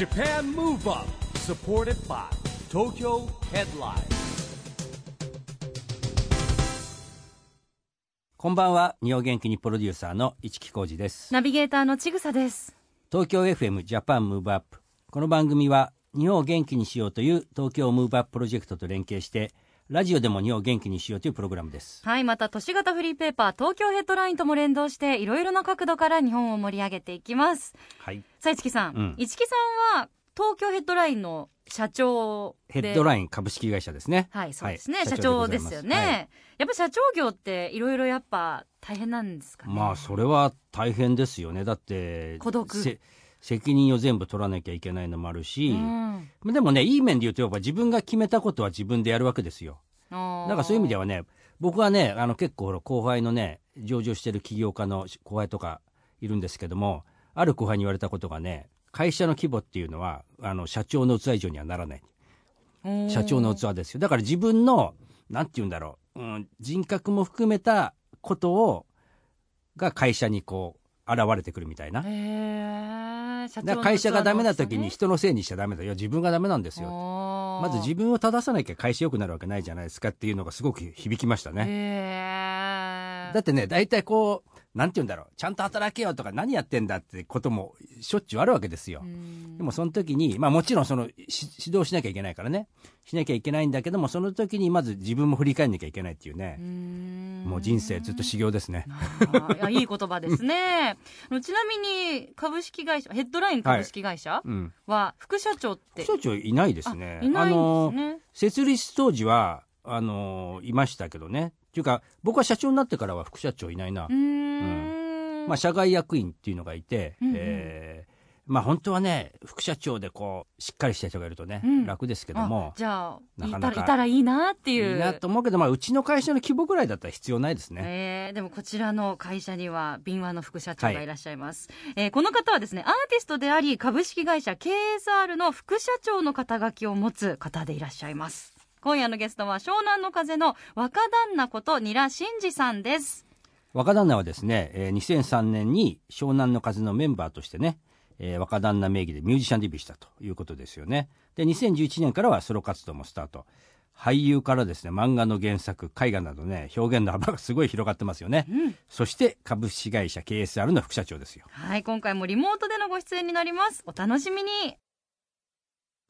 Japan Move Up supported by Tokyo Headline. こんばんは。日本元気にプロデューサーの一木広治です。ナビゲーターのちぐさです。東京 FM Japan Move Up この番組は日本を元気にしようという東京ムーブアッププロジェクトと連携してラジオでも日本を元気にしようというプログラムです。はい、また都市型フリーペーパー東京ヘッドラインとも連動していろいろな角度から日本を盛り上げていきます。はい。さあ、一木さん、うん。一木さんは東京ヘッドラインの社長で。ヘッドライン株式会社ですね。はい、そうですね、はい。社長ですよね。はい。やっぱ社長業っていろいろやっぱ大変なんですかね。まあそれは大変ですよね。だって孤独。せ責任を全部取らなきゃいけないのもあるし、うん。でもねいい面で言うとやっぱ自分が決めたことは自分でやるわけですよ。だだからそういう意味ではね僕はねあの結構ほら後輩のね上場してる起業家の後輩とかいるんですけどもある後輩に言われたことがね会社の規模っていうのはあの社長の器以上にはならない。社長の器ですよ。だから自分のなんて言うんだろう、うん、人格も含めたことをが会社にこう現れてくるみたいな会社がダメな時にに人のせいにしちゃダメだよ。自分がダメなんですよ。まず自分を正さなきゃ会社良くなるわけないじゃないですかっていうのがすごく響きましたね。だってね、大体こう、なんて言うんだろう、ちゃんと働けよとか何やってんだってこともしょっちゅうあるわけですよ。うんでもその時に、まあもちろんそのし指導しなきゃいけないからね、しなきゃいけないんだけども、その時にまず自分も振り返んなきゃいけないっていうね、もう人生ずっと修行ですね。いやいい言葉ですね。ちなみに株式会社ヘッドライン株式会社うん。は副社長って、副社長いないですね。あいないですね。設立当時は、あのいましたけどね。っていうか、僕は社長になってからは副社長いないなう。ーん。まあ、社外役員っていうのがいて、うんうんえーまあ本当はね副社長でこうしっかりした人がいるとね、うん楽ですけどもあじゃあなかなかいたらいいいなっていう。いいなと思うけど、まあ、うちの会社の規模ぐらいだったら必要ないですね。えーでもこちらの会社には敏腕の副社長がいらっしゃいます、えーこの方はですねアーティストであり株式会社 KSR の副社長の肩書きを持つ方でいらっしゃいます今夜のゲストは湘南の風の若旦那ことニラ真二さんです若旦那はですね、えー2003年に湘南の風のメンバーとしてね、えー若旦那名義でミュージシャンデビューしたということですよね。で、2011年からはソロ活動もスタート。俳優からですね、漫画の原作、絵画などね、表現の幅がすごい広がってますよね。うんそして、株式会社 KSR の副社長ですよ。はい今回もリモートでのご出演になりますお楽しみに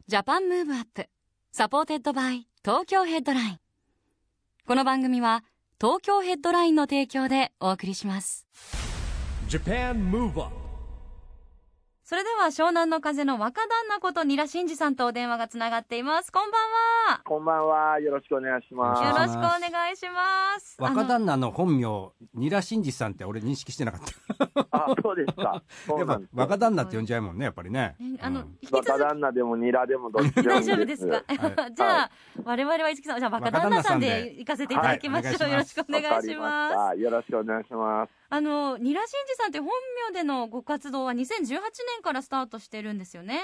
Japan Move Up supported by 東京ヘッドライン。この番組は東京ヘッドラインの提供でお送りします。それでは湘南の風の若旦那こと新羅慎二さんとお電話がつながっています。こんばんは。こんばんは。よろしくお願いします。よろしくお願願いします。若旦那の本名、新羅慎二さんって俺認識してなかった。あ、そうですか。そやっぱ若旦那って呼んじゃうもんね、やっぱりね。あの、うん。引き続き。若旦那でもニラでもどっちでも大丈夫ですか、はじゃあ、我々は市木さんじゃあ若旦那さんで行かせていただきましょう、はい。よろしくお願いしわます。かりました。よろしくお願いします。あのニラ真二さんって本名でのご活動は2018年からスタートしてるんですよね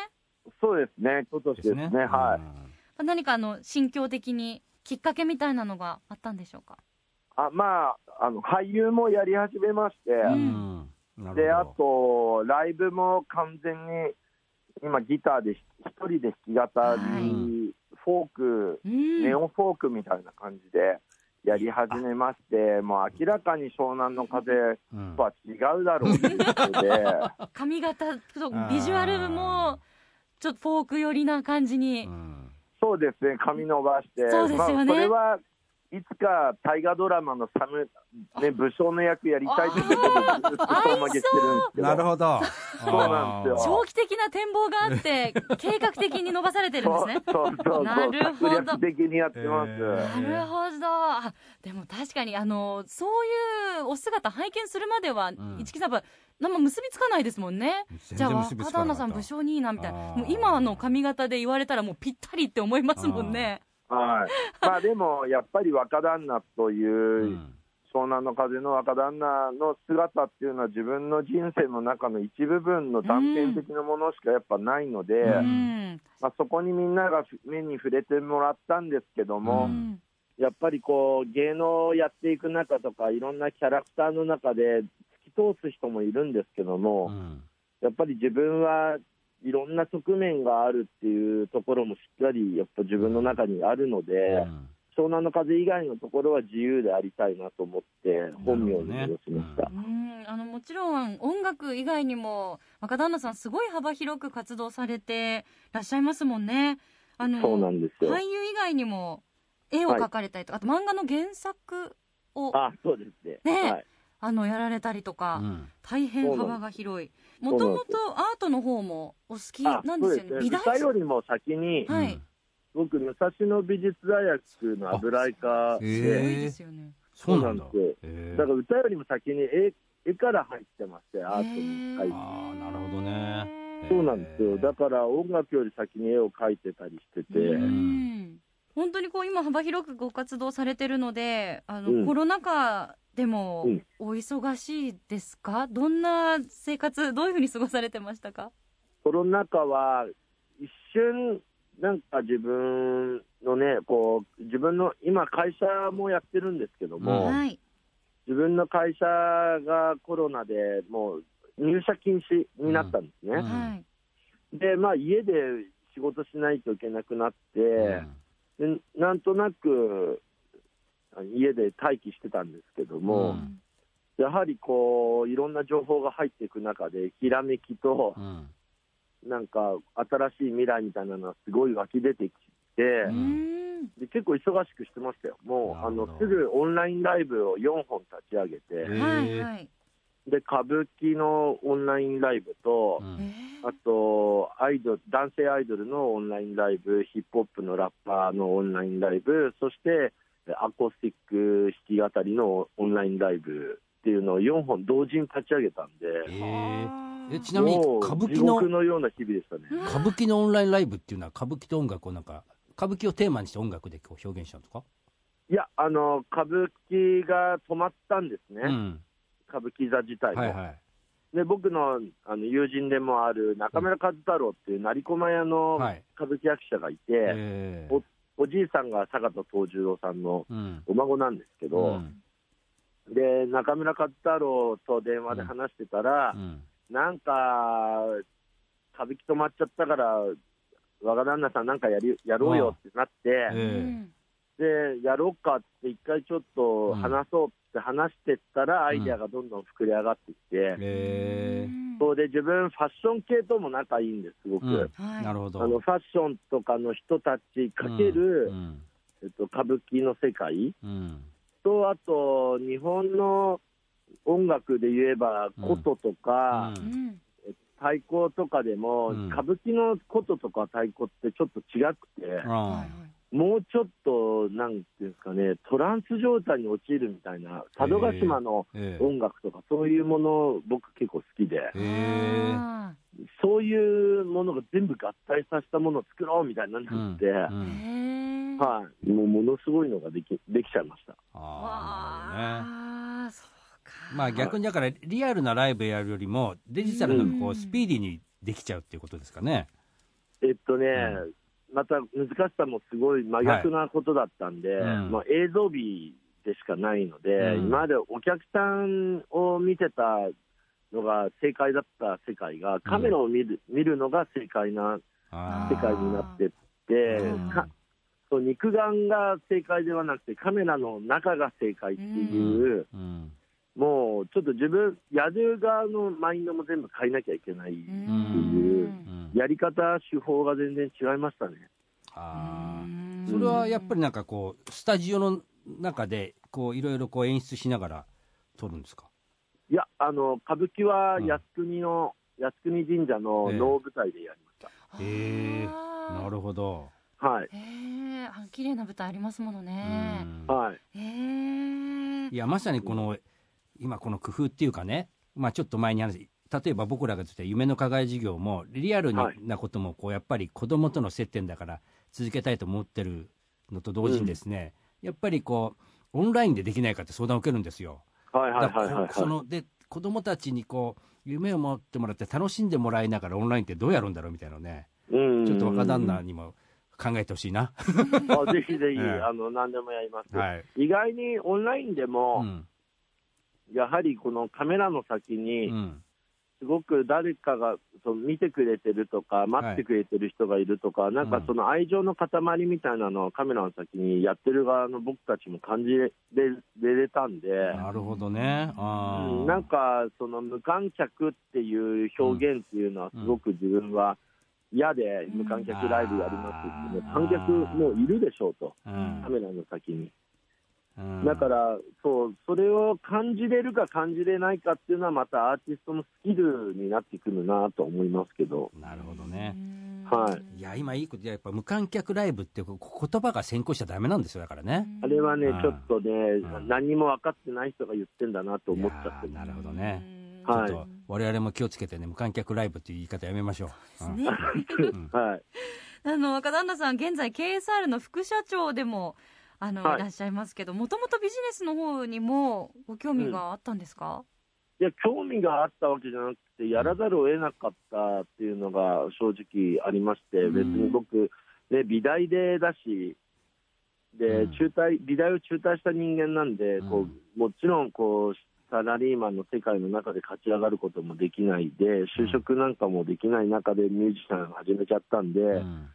そうですね。今年ですね。はい。い。何かあの心境的にきっかけみたいなのがあったんでしょうか？あ、まあ、あの、俳優もやり始めまして、ううんで、あるほど。と、ライブも完全に、今ギターで一人で弾き語り、はいフォーク、うんネオフォークみたいな感じでやり始めまして、もう明らかに湘南の風うん。とは違うだろう。ということで、髪型とビジュアルもちょっとフォーク寄りな感じに、うん。そうですね、髪伸ばして、そうですよね。まあ、それはいつか大河ドラマのサム、ね、武将の役やりたいってことで、ずっとしてるんですけど、なるほど。そうなんですよ。長期的な展望があって 計画的に伸ばされてるんですね。そうそうそう。なるほど。策略的にやってます。えー。なるほど。あでも確かにあのそういうお姿拝見するまでは、ん。市木さんやっぱ何も結びつかないですもんね。じゃあ若旦那さん武将にいいなみたいなもう今の髪型で言われたらもうぴったりって思いますもんねはい。まあでも、やっぱり若旦那という、うん。湘南の風の若旦那の姿っていうのは自分の人生の中の一部分の断片的なものしかやっぱないので、うん。まあ、そこにみんなが目に触れてもらったんですけども、うん。やっぱりこう芸能をやっていく中とかいろんなキャラクターの中で突き通す人もいるんですけども、うん。やっぱり自分はいろんな側面があるっていうところもしっかりやっぱ自分の中にあるので、うん湘南の風以外のところは自由でありたいなと思って、本名に戻しました。うんあのもちろん音楽以外にも若旦那さんすごい幅広く活動されてらっしゃいますもんね。あのそうなんですよ。俳優以外にも絵を描かれたりとか、あと漫画の原作をあ、そうですね。ねはい。あのやられたりとか、うん。大変幅が広い。もともとアートの方もお好きあなんですよね。美大歌よりも先に、はい。僕、武蔵野美術大学の油絵科で、ごいですよね。そうなんです。へーだ。から歌よりも先に絵絵から入ってまして、アートに入って。ああなるほどね。そうなんですよ。だから音楽より先に絵を描いてたりしてて、うん本当にこう今幅広くご活動されてるのであの、うん。コロナ禍でもうん。お忙しいですか、どんな生活どういうふうに過ごされてましたか？コロナ禍は一瞬、なんか自分のね、こう、自分の、今会社もやってるんですけども、うんはい。自分の会社がコロナでもう入社禁止になったんですね。うん。はい。で、まあ家で仕事しないといけなくなって、でなんとなくあ家で待機してたんですけども、うん。やはりこう、いろんな情報が入っていく中で、ひらめきとう、ん。なんか新しい未来みたいなのがすごい湧き出てきて、ううん。んで結構忙しくしてましたよ。もう、あの、すぐオンラインライブを4本立ち上げて、で、歌舞伎のオンラインライブと、うん。えあと、アイドル、男性アイドルのオンラインライブ、ヒップホップのラッパーのオンラインライブ、そして、アコースティック弾き語りのオンラインライブっていうのを4本同時に立ち上げたんで、ええちなみに歌舞伎の獄のような日々でしたね。歌舞伎のオンラインライブっていうのは歌舞伎と音楽をなんか歌舞伎をテーマにして音楽でこう表現したんですか、いや、あの、歌舞伎が止まったんですね、うん。歌舞伎座自体も。はいはいで、僕のあの友人でもある中村和太郎っていう成駒屋のはい。歌舞伎役者がいて、えーおじいさんが坂田藤十郎さんのうん。お孫なんですけど、うん。で、中村和太郎と電話で話してたら、うん。なんか、歌舞伎止まっちゃったから、若旦那さんなんかやりやろうよってなって、えうえんで、やろうかって一回ちょっと話そうって話してったら、アイデアがどんどん膨れ上がってきて、えー。そうで自分、ファッション系とも仲いいんです、すごく。うん。はい。なるほど。あのファッションとかの人たちかける、うん。えっと、歌舞伎の世界。うん。と、あと、日本の音楽で言えば、うん。琴とか、ううん。ん太鼓とかでも、うん。歌舞伎の琴とか太鼓ってちょっと違くて、もうちょっと、なんていうんですかね、トランス状態に陥るみたいな、佐渡島のええ音楽とか、そういうもの、僕結構好きで、そういうものが全部合体させたものを作ろうみたいになって、うんうん。ーへーはい、もうものすごいのができできちゃいました。あねわあそうか。まあ逆にだからリアルなライブやるよりもデジタルのこううん。スピーディーにできちゃうっていうことですかね。えっとね、うまた難しさもすごい真逆なことだったんで、うん。まあ、映像美でしかないので、うん。今までお客さんを見てたのが正解だった世界が、カメラを見る,、見るのが正解なあ世界になってって、そう肉眼が正解ではなくて、カメラの中が正解っていう、ーうんもうちょっと自分、やる側のマインドも全部変えなきゃいけない、うんうんやり方、手法が全然違いましたね。あうんーそれはやっぱりなんかこうスタジオの中でこういろいろこう演出しながら撮るんですか？いや、あの歌舞伎は靖国の、靖国神社のええ能舞台でやりました。へえあーなるほど。はい、へえあ綺麗な舞台ありますものうねんはい、へえいやまさにこの今この工夫っていうかね、まあ、ちょっと前に話例えば僕らが言ってた夢の課外事業もリアルなこともこうやっぱり子供との接点だから続けたいと思ってるのと同時にですね、やっぱりこうオンラインでできないかって相談を受けるんですよ。はい、はい、はい、はいこそので子供たちにこう夢を持ってもらって楽しんでもらいながらオンラインってどうやるんだろうみたいなのねうんちょっと若旦那にも考えてほしいな。あぜひぜひ、ええ。あの何でもやります、はい。意外にオンラインでうも、んやはりこのカメラの先に、うん。すごく誰かがその見てくれてるとか、待ってくれてる人がいるとか、なんかその愛情の塊みたいなのをカメラの先にやってる側の僕たちも感じれれたんで、なるほどね。あー。うん。なんかその無観客っていう表現っていうのは、すごく自分は嫌で、無観客ライブやりますって、観客もういるでしょうと、うん。カメラの先に。うん。だから、そう、それを感じれるか感じれないかっていうのは、またアーティストのスキルになってくるなと思いますけど、なるほどね。はい。いや、今いいこと、やっぱ無観客ライブってこ言葉が先行しちゃダメなんですよ、だからね。あれはねうん、ちょっとねうん、何も分かってない人が言ってんだなと思っちゃってなるほどね。ちはい。ょっと我々も気をつけてね、無観客ライブっていう言い方やめましょう。うんね。はい。あの若旦那さん、現在 KSR の副社長でもあの、はい。い、らっしゃいますけど、もともとビジネスの方にもご興味があったんですか、いや、興味があったわけじゃなくて、やらざるを得なかったっていうのが正直ありまして、うん。別に僕、ね、美大でだし、でうん。中退美大を中退した人間なんで、こうん。うもちろんこうサラリーマンの世界の中で勝ち上がることもできないで、就職なんかもできない中でミュージシャン始めちゃったんで、うん。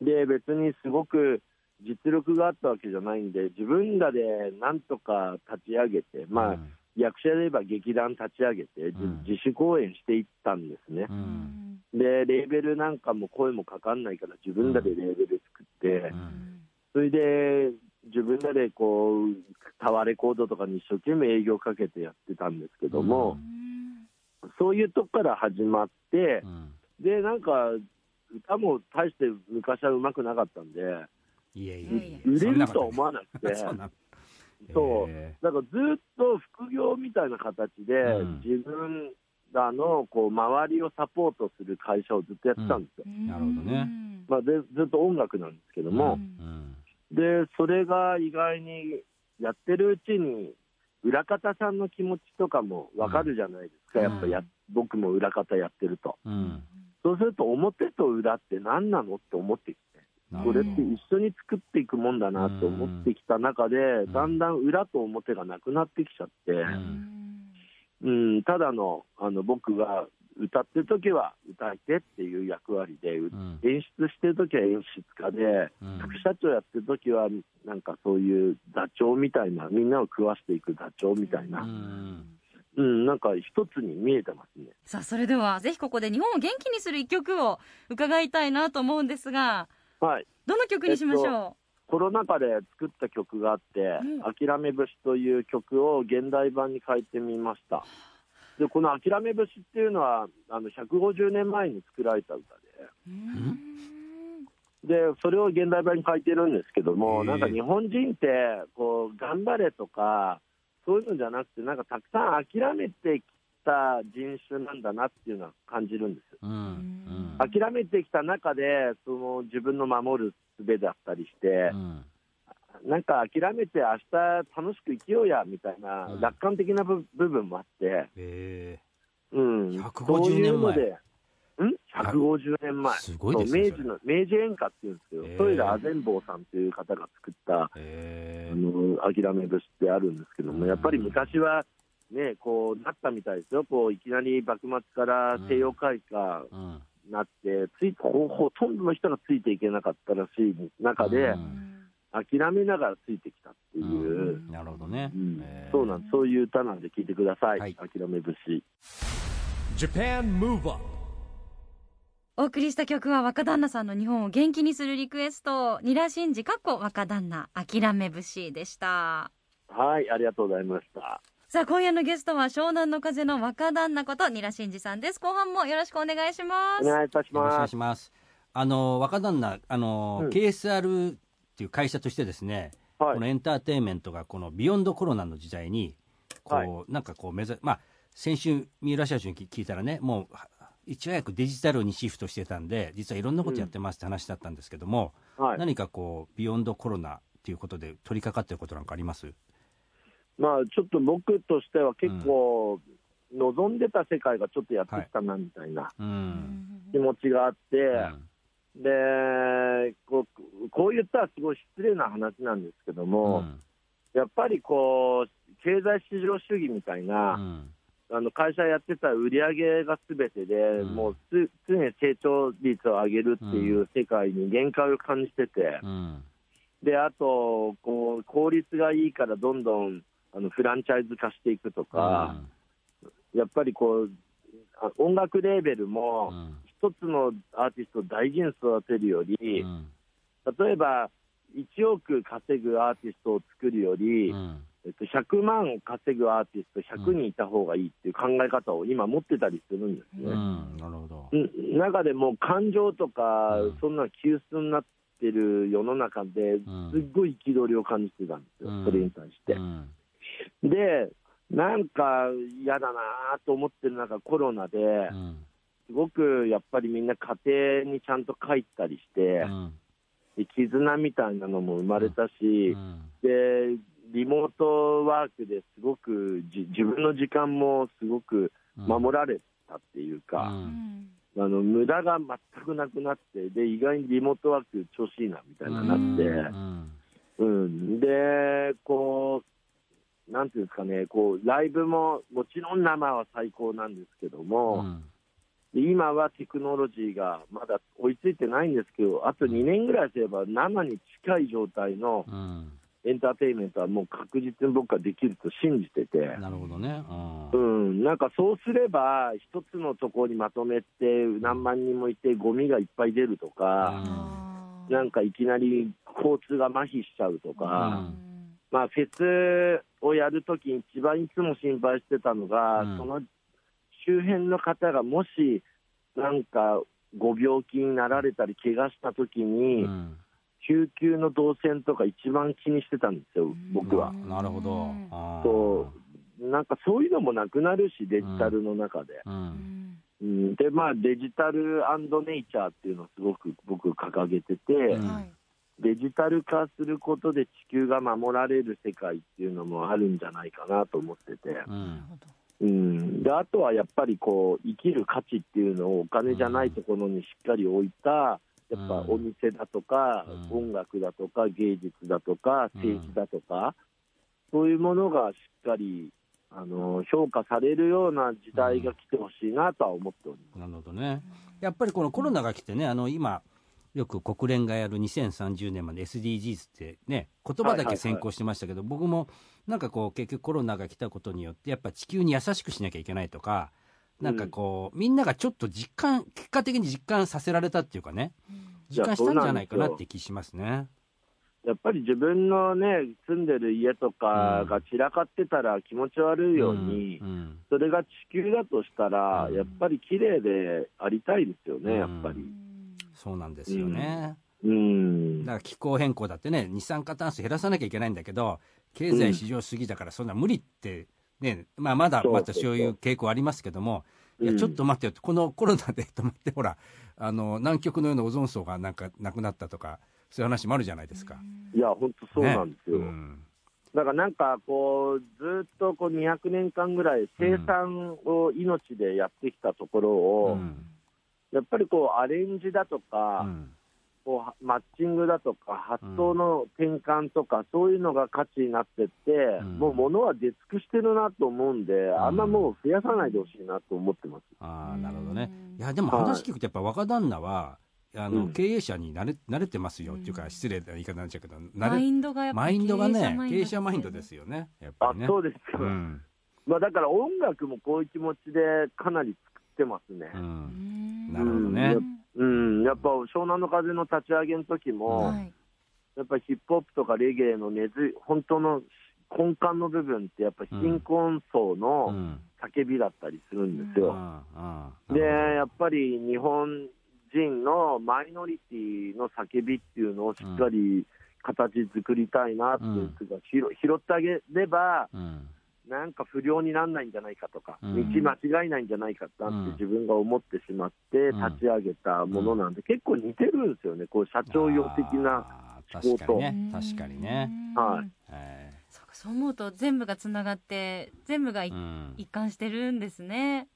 で別にすごく実力があったわけじゃないんで、自分らでなんとか立ち上げて、まあ、うん。役者で言えば劇団立ち上げて、じうん。自主公演していったんですね。う。ん。で、レーベルなんかも声もかかんないから、自分らでレーベル作って、うん。それで自分らでこう、タワーレコードとかに一生懸命営業かけてやってたんですけども、そういうとこから始まってう、ん。で、なんか、歌も大して昔は上手くなかったんで、いやいやえ。売れると思わなくて、そうなの。そう。へだからずっと副業みたいな形で、うん。自分らのこう周りをサポートする会社をずっとやってたんですよ、うん。なるほどね。まあ、でずっと音楽なんですけどーも、うん。でそれが意外にやってるうちに、裏方さんの気持ちとかも分かるじゃないですか、うん。やっぱや僕も裏方やってると、うん。そうすると表と裏って何なのって思ってきこれって一緒に作っていくもんだなと思ってきた中で、ん。だんだん裏と表がなくなってきちゃって、ん。うん、ただのあの僕が歌ってる時は歌い手っていう役割で、ううん。演出してる時は演出家で、うん。副社長やってる時はなんかそういう座長みたいな、みんなを食わしていく座長みたいな、うん。うん、なんか一つに見えてますね。さあそれではぜひここで日本を元気にする一曲を伺いたいなと思うんですがはい。どの曲にしましょコロナ禍で作った曲があってうん「諦め節」という曲を現代版に変えてみました。でこの「諦め節」っていうのはあの150年前に作られた歌で。でそれを現代版に変えてるんですけども、なんか日本人ってこう頑張れとかそういうのじゃなくてなんかたくさん諦めてきた人種なんだなっていうのは感じるんですよ。うんうん。諦めてきた中でその自分の守る術だったりして、うん。なんか諦めて明日楽しく生きようやみたいなうん。楽観的な部部分もあって、へうん、150そういうの年で、ん ?150 年前。すごいですね明治の、明治演歌っていうんですけど、へー豊田阿全坊さんという方が作った、え。あの、諦め節ってあるんですけども、うん。やっぱり昔は、ね、こうなったみたいですよ、こういきなり幕末から西洋開化うん。になって、ついほほとんどの人がついていけなかったらしい中で、うん。諦めながらついてきたっていう、なるほどね。そうなんそういう歌なんで聞いてください、はい。諦め節。Japan Move Up お送りした曲は若旦那さんの日本を元気にするリクエスト。ニラシンジかっこ若旦那諦め節でした。はい、ありがとうございました。さあ今夜のゲストは湘南の風の若旦那ことニラシンジさんです後半もよろしくお願いしますお願いいたしよろしくお願ます。いします。あの若旦那あの、うん KSR っていう会社としてですね、はいこのエンターテインメントがこのビヨンドコロナの時代にこう、はいなんかこう目指まあ先週三浦社長に聞聞いたらねもうはいち早くデジタルにシフトしてたんで実はいろんなことやってますって話だったんですけども、はい。何かこうビヨンドコロナっていうことで取り掛かってることなんかあります？まあ、ちょっと僕としては結構、望んでた世界がちょっとやってきたなみたいなうん、気持ちがあって、うん。でこう、こう言ったらすごい失礼な話なんですけども、うん。やっぱりこう、経済市場主義みたいな、うん。あの会社やってた売り上げがすべてで、うん。もうつ常に成長率を上げるっていう世界に限界を感じてて、うん。であとこう、効率がいいからどんどんあのフランチャイズ化していくとか、やっぱりこう、あ音楽レーベルうも、ん。一つのアーティストを大事に育てるより、うん。例えば1億稼ぐアーティストを作るより、うん。えっと、100万稼ぐアーティスト100人いた方がいいっていう考え方を今持ってたりするんですうね。ん。なるほど。うん中でも感情とかうん、そんな急須になってる世の中で、ん。すっごい憤りを感じてたんですよ、うん。それに対して。う。んで、なんか嫌だなと思ってる中、コロナでう、ん。すごくやっぱりみんな家庭にちゃんと帰ったりしてう、ん。で絆みたいなのも生まれたし、うん。でリモートワークですごくじ自分の時間もすごく守られたっていううか、ん。あの無駄が全くなくなって、で意外にリモートワーク調子いいなみたいななって、うん。うん、で、こう、なんていうんですかね、こうライブももちろん生は最高なんですけどうも、ん。で今はテクノロジーがまだ追いついてないんですけど、あと2年ぐらいすれば生に近い状態のうん。エンターテインメントはもう確実に僕はできると信じてて。なるほどね。ううん。ん、なんかそうすれば、一つのところにまとめて、何万人もいて、ゴミがいっぱい出るとか、なんかいきなり交通が麻痺しちゃうとか、まあ、フェスをやるときに一番いつも心配してたのが、うん。その周辺の方がもし、なんかご病気になられたり、怪我したときに、うん。救急の動線とか一番気にしてたんですよ、僕は。なるほど。そなんかそういうのもなくなるし、デジタルの中で。うん。うん、で、まあ、デジタルネイチャーっていうのをすごく僕、掲げてて、デジタル化することで地球が守られる世界っていうのもあるんじゃないかなと思ってて、うん。うん、であとはやっぱりこう生きる価値っていうのをお金じゃないところにしっかり置いた、やっぱお店だとか、うん。音楽だとか、芸術だとか、政治だとか、そういうものがしっかりあの評価されるような時代が来てほしいなとは思っております。なるほどね。やっぱりこのコロナが来てね、あの今、よく国連がやる2030年まで SDGs ってね、言葉だけ先行してましたけど、僕もなんかこう、結局コロナが来たことによって、やっぱ地球に優しくしなきゃいけないとか、なんかこう、みんながちょっと実感、結果的に実感させられたっていうかね、実感したんじゃないかなって気しますね。やっぱり自分のね、住んでる家とかが散らかってたら気持ち悪いように、うん。うん。それが地球だとしたら、うん。やっぱり綺麗でありたいですよね、やっぱり。そうなんですよね。うん。だから気候変更だってね、二酸化炭素減らさなきゃいけないんだけど、経済市場主義だから、そんな無理って、ね、まあ、まだまたそういう傾向ありますけども、いや、うんちょっと待ってよって、このコロナで 止まって、ほら、あの南極のようなオゾン層がなんかなくなったとか、そういう話もあるじゃないですか。いや、本当そうなんですよ。ねうんだからなんかこう、ずっとこう200年間ぐらい生産を命でやってきたところを、うんやっぱりこうアレンジだとか、うんこうマッチングだとか、発想の転換とか、そういうのが価値になってって、うんもう物は出尽くしてるなと思うんで、あんまもう増やさないでほしいなと思ってます。ああ、なるほどねうん。いや、でも話聞くと、やっぱ若旦那は、あの、うん経営者に慣れ慣れてますよっていうか、うん失礼な言い方になっちゃうけど、マインドがやっぱマインドがね、経営者者マインドですよね、やっぱありね。そうですよ、うん。まあ、だから音楽もこういう気持ちでかなり作ってますね。う。うんんなるほどねうん、やっぱ湘南の風の立ち上げの時も、はいやっぱりヒップホップとかレゲエの根付い本当の根幹の部分って、やっぱ貧困層うのん。叫びだったりするんですよ。あで、やっぱり日本人のマイノリティの叫びっていうのをしっかり形作りたいなっていうか、拾拾ってあげれば、うん。なんか不良にならないんじゃないかとか、うん道間違いないんじゃないかなうんって自分が思ってしまってうん立ち上げたものなんで、結構似てるんですよね、こう社長用的な。あー。確かにね。確かにね。はいえそうかそう思うと全部がつながって全部がうん。一貫してるんですね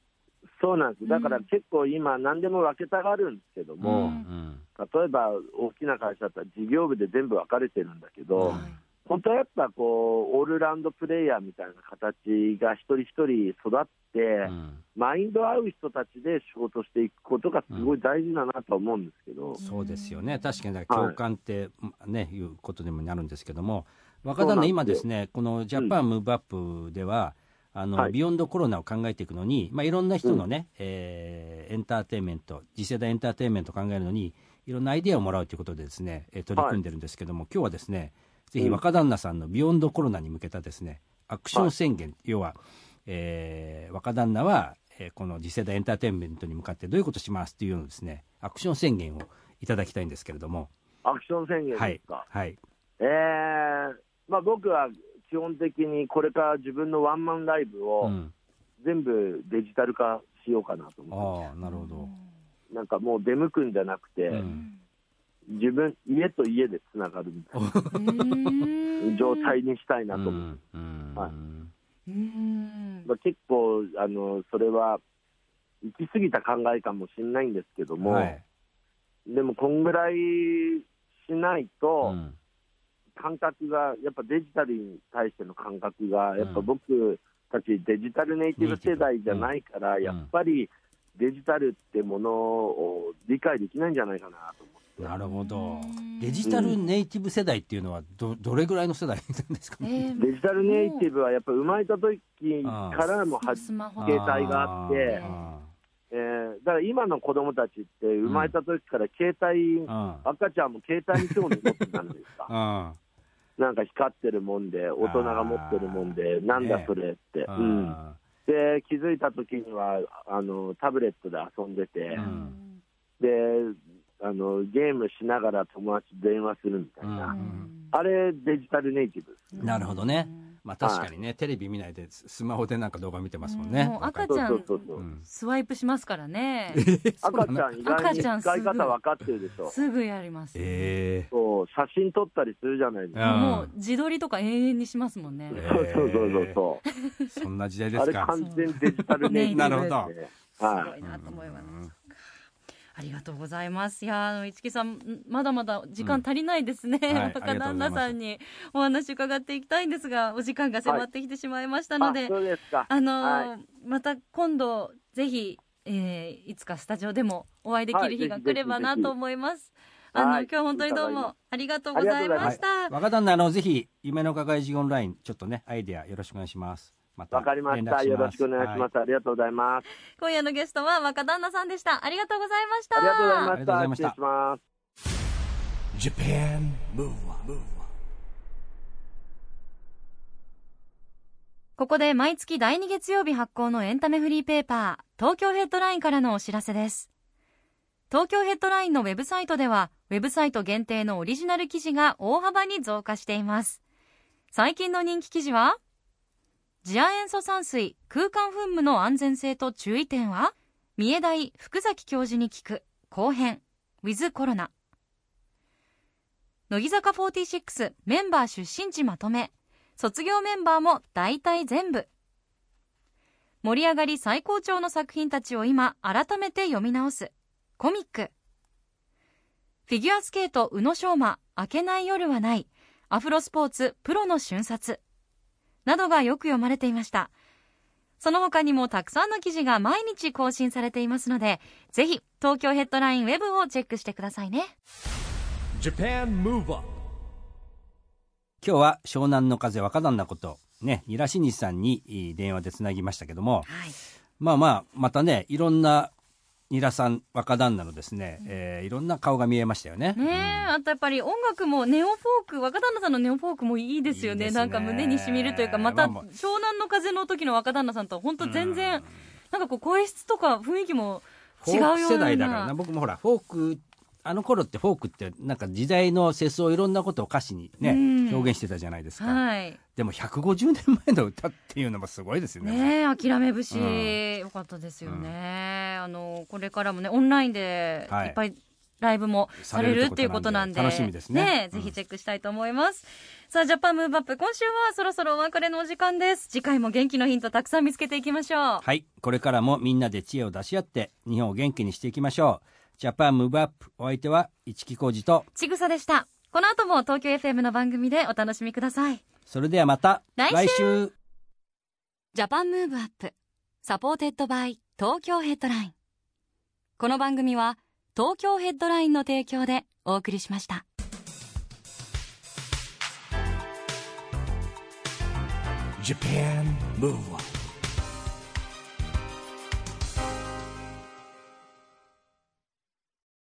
そうなんです。だから結構今何でも分けたがるんですけども、うん例えば大きな会社だったら事業部で全部分かれてるんだけど、うん本当はやっぱこう、オールラウンドプレイヤーみたいな形が一人一人育って、うん。マインド合う人たちで仕事していくことがすごい大事だなとは思うんですけど、そうですよね、確かに共感って、ねいうことにもなるんですけども、若旦那、今ですね、このジャパンムーブアップでは、あのはい。ビヨンドコロナを考えていくのに、まあ、いろんな人のね、えーエンターテインメント、次世代エンターテインメントを考えるのに、いろんなアイデアをもらうということでですね、えー取り組んでるんですけども、今日はですね、ぜひ若旦那さんのビヨンドコロナに向けたですね、アクション宣言、要は、えー若旦那は、えーこの次世代エンターテインメントに向かってどういうことしますっていうのをですね、アクション宣言をいただきたいんですけれども、アクション宣言はいですか？、はい、えーまあ、僕は基本的にこれから自分のワンマンライブうをん、全部デジタル化しようかなと思って、ああ、なるほど、なんかもう出向くんじゃなくて、うん自分、家と家でつながるみたいな。状態にしたいなと思って、まあ、結構あの、それは行き過ぎた考えかもしれないんですけども、はい。でもこんぐらいしないと、うん。感覚が、やっぱデジタルに対しての感覚が、やっぱうん。僕たちデジタルネイティブ世代じゃないから、うんやっぱりデジタルってものを理解できないんじゃないかなと思って。なるほど。うん。デジタルネイティブ世代っていうのはどどれぐらいの世代なんですかね、えーデジタルネイティブはやっぱ生まれた時からも携帯があってあえーだから今の子供たちって生まれた時から携帯、ーうん。赤ちゃんも携帯に興味持ってたじゃないですか？うん。なんか光ってるもんで、大人が持ってるもんで、ーなんだそれって。ううん。んで、気づいた時には、あの、タブレットで遊んでて、うん。で、あの、ゲームしながら友達と電話するみたいな。うん。あれ、デジタルネイティブです。なるほどね、まあ、確かにね、テレビ見ないでススマホでなんか動画見てますもんね、もう赤ちゃんスワイプしますからね。赤ちゃん意外に使い方分かってるでしょ。すぐやります。えそう、写真撮ったりするじゃないですか。うん。もう自撮りとか永遠にしますもんね。えそうそうそうそう。そんな時代でう。あれすか完全にデジタルネイティブ なるほど。すごはいなと思いますありがとうございます。いやあの市木さんんまだまだ時間足りないですね。うござい 若旦那さんにお話伺っていきたいんですが、お時間が迫ってきてしまいましたので、あのーはい。また今度ぜひ、えーいつかスタジオでもお会いできる日が来ればなと思います。あの、はい。今日本当にどうもありがとうございました。若旦那あのぜひ夢の輝きオンラインちょっとねアイデアよろしくお願いしますまたわかりました。よろしくお願いします。ありがとうございます。今夜のゲストは若旦那さんでした。ありがとうございました。ありがとうございまありがとうございました失礼します。Japan Move Up ここで毎月第2月曜日発行のエンタメフリーペーパー、東京ヘッドラインからのお知らせです。東京ヘッドラインのウェブサイトでは、ウェブサイト限定のオリジナル記事が大幅に増加しています。最近の人気記事は、次亜塩素酸水空間噴霧の安全性と注意点は、三重大福崎教授に聞く後編、ウィズコロナ。乃木坂46メンバー出身地まとめ、卒業メンバーも大体全部。盛り上がり最高潮の作品たちを今改めて読み直す。コミック。フィギュアスケート宇野昌磨、明けない夜はない。アフロスポーツプロの瞬殺。などがよく読まれていました。その他にもたくさんの記事が毎日更新されていますので、ぜひ東京ヘッドラインウェブをチェックしてくださいね。Japan Move Up 今日は湘南の風若旦那ことねニラシニさんに電話でつなぎましたけどもはい。まあまあまたねいろんなニラさん若旦那のですね、えーいろんな顔が見えましたよね。ねえ、あとやっぱり音楽もネオフォーク若旦那さんのネオフォークもいいですよね。いいね。なんか胸にしみるというかまた湘南の風の時の若旦那さんとは本当全然、なんかこう声質とか雰囲気も違うような。世代だからな僕もほらフォークあの頃ってフォークってなんか時代の世相いろんなことを歌詞にね、うん表現してたじゃないですか、はい。でも150年前の歌っていうのもすごいですよね。ねえ諦め節、うん。よかったですよね、あのこれからもねオンラインではい。いっぱいライブもされるっていうことなんで。楽しみですね。うん。ぜひチェックしたいと思います、さあジャパンムーブアップ今週はそろそろお別れのお時間です。次回も元気のヒントたくさん見つけていきましょう。はい。これからもみんなで知恵を出し合って日本を元気にしていきましょう。 Japan Move Up お相手は一木広治と。ちぐさでしたこの後も東京 FM の番組でお楽しみください。それではまた来週。週。 Japan Move Up supported by 東京ヘッドライン。この番組は東京ヘッドラインの提供でお送りしました。Japan Move Up